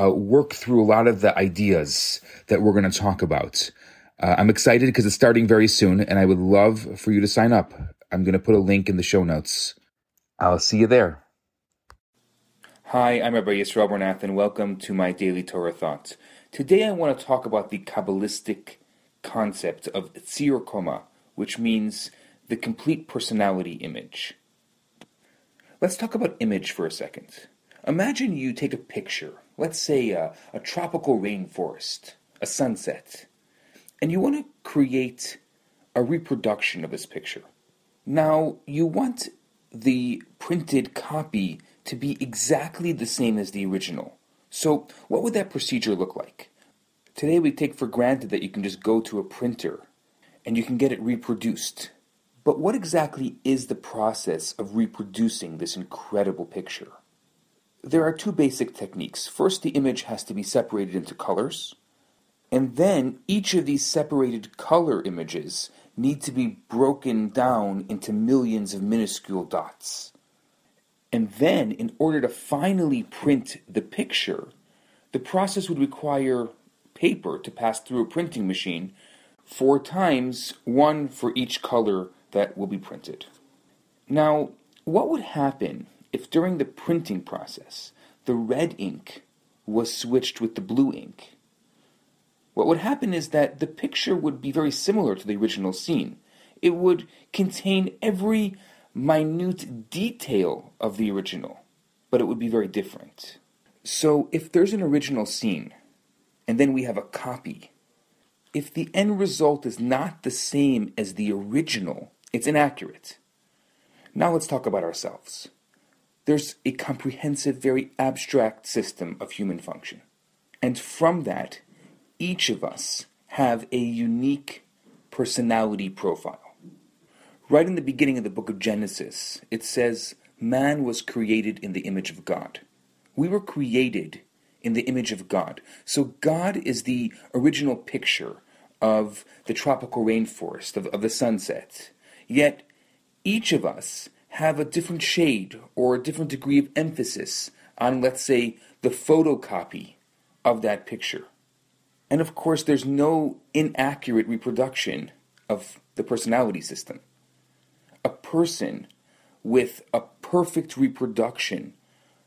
uh, work through a lot of the ideas that we're going to talk about. Uh, I'm excited because it's starting very soon, and I would love for you to sign up. I'm going to put a link in the show notes. I'll see you there. Hi, I'm Rabbi Yisrael Bernath, and welcome to my daily Torah thoughts. Today, I want to talk about the Kabbalistic concept of Tzir Koma, which means the complete personality image. Let's talk about image for a second. Imagine you take a picture, let's say a, a tropical rainforest, a sunset, and you want to create a reproduction of this picture. Now, you want the printed copy to be exactly the same as the original. So, what would that procedure look like? Today, we take for granted that you can just go to a printer and you can get it reproduced. But what exactly is the process of reproducing this incredible picture? There are two basic techniques. First, the image has to be separated into colors, and then each of these separated color images need to be broken down into millions of minuscule dots. And then, in order to finally print the picture, the process would require paper to pass through a printing machine four times, one for each color that will be printed. Now, what would happen if during the printing process the red ink was switched with the blue ink, what would happen is that the picture would be very similar to the original scene. It would contain every minute detail of the original, but it would be very different. So if there's an original scene, and then we have a copy, if the end result is not the same as the original, it's inaccurate. Now let's talk about ourselves there's a comprehensive, very abstract system of human function. And from that, each of us have a unique personality profile. Right in the beginning of the book of Genesis, it says, Man was created in the image of God. We were created in the image of God. So God is the original picture of the tropical rainforest, of, of the sunset. Yet each of us have a different shade or a different degree of emphasis on, let's say, the photocopy of that picture. And of course, there's no inaccurate reproduction of the personality system. A person with a perfect reproduction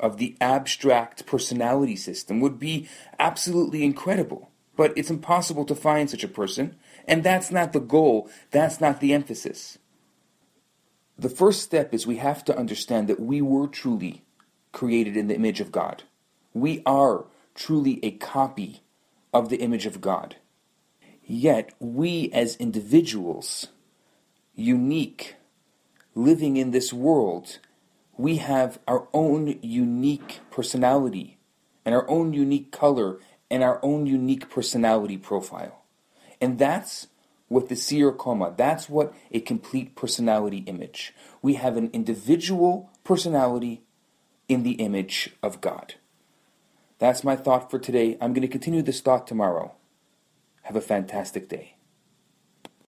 of the abstract personality system would be absolutely incredible. But it's impossible to find such a person, and that's not the goal, that's not the emphasis. The first step is we have to understand that we were truly created in the image of God. We are truly a copy of the image of God. Yet, we as individuals, unique, living in this world, we have our own unique personality and our own unique color and our own unique personality profile. And that's with the Tzir Koma. That's what a complete personality image. We have an individual personality in the image of God. That's my thought for today. I'm going to continue this thought tomorrow. Have a fantastic day.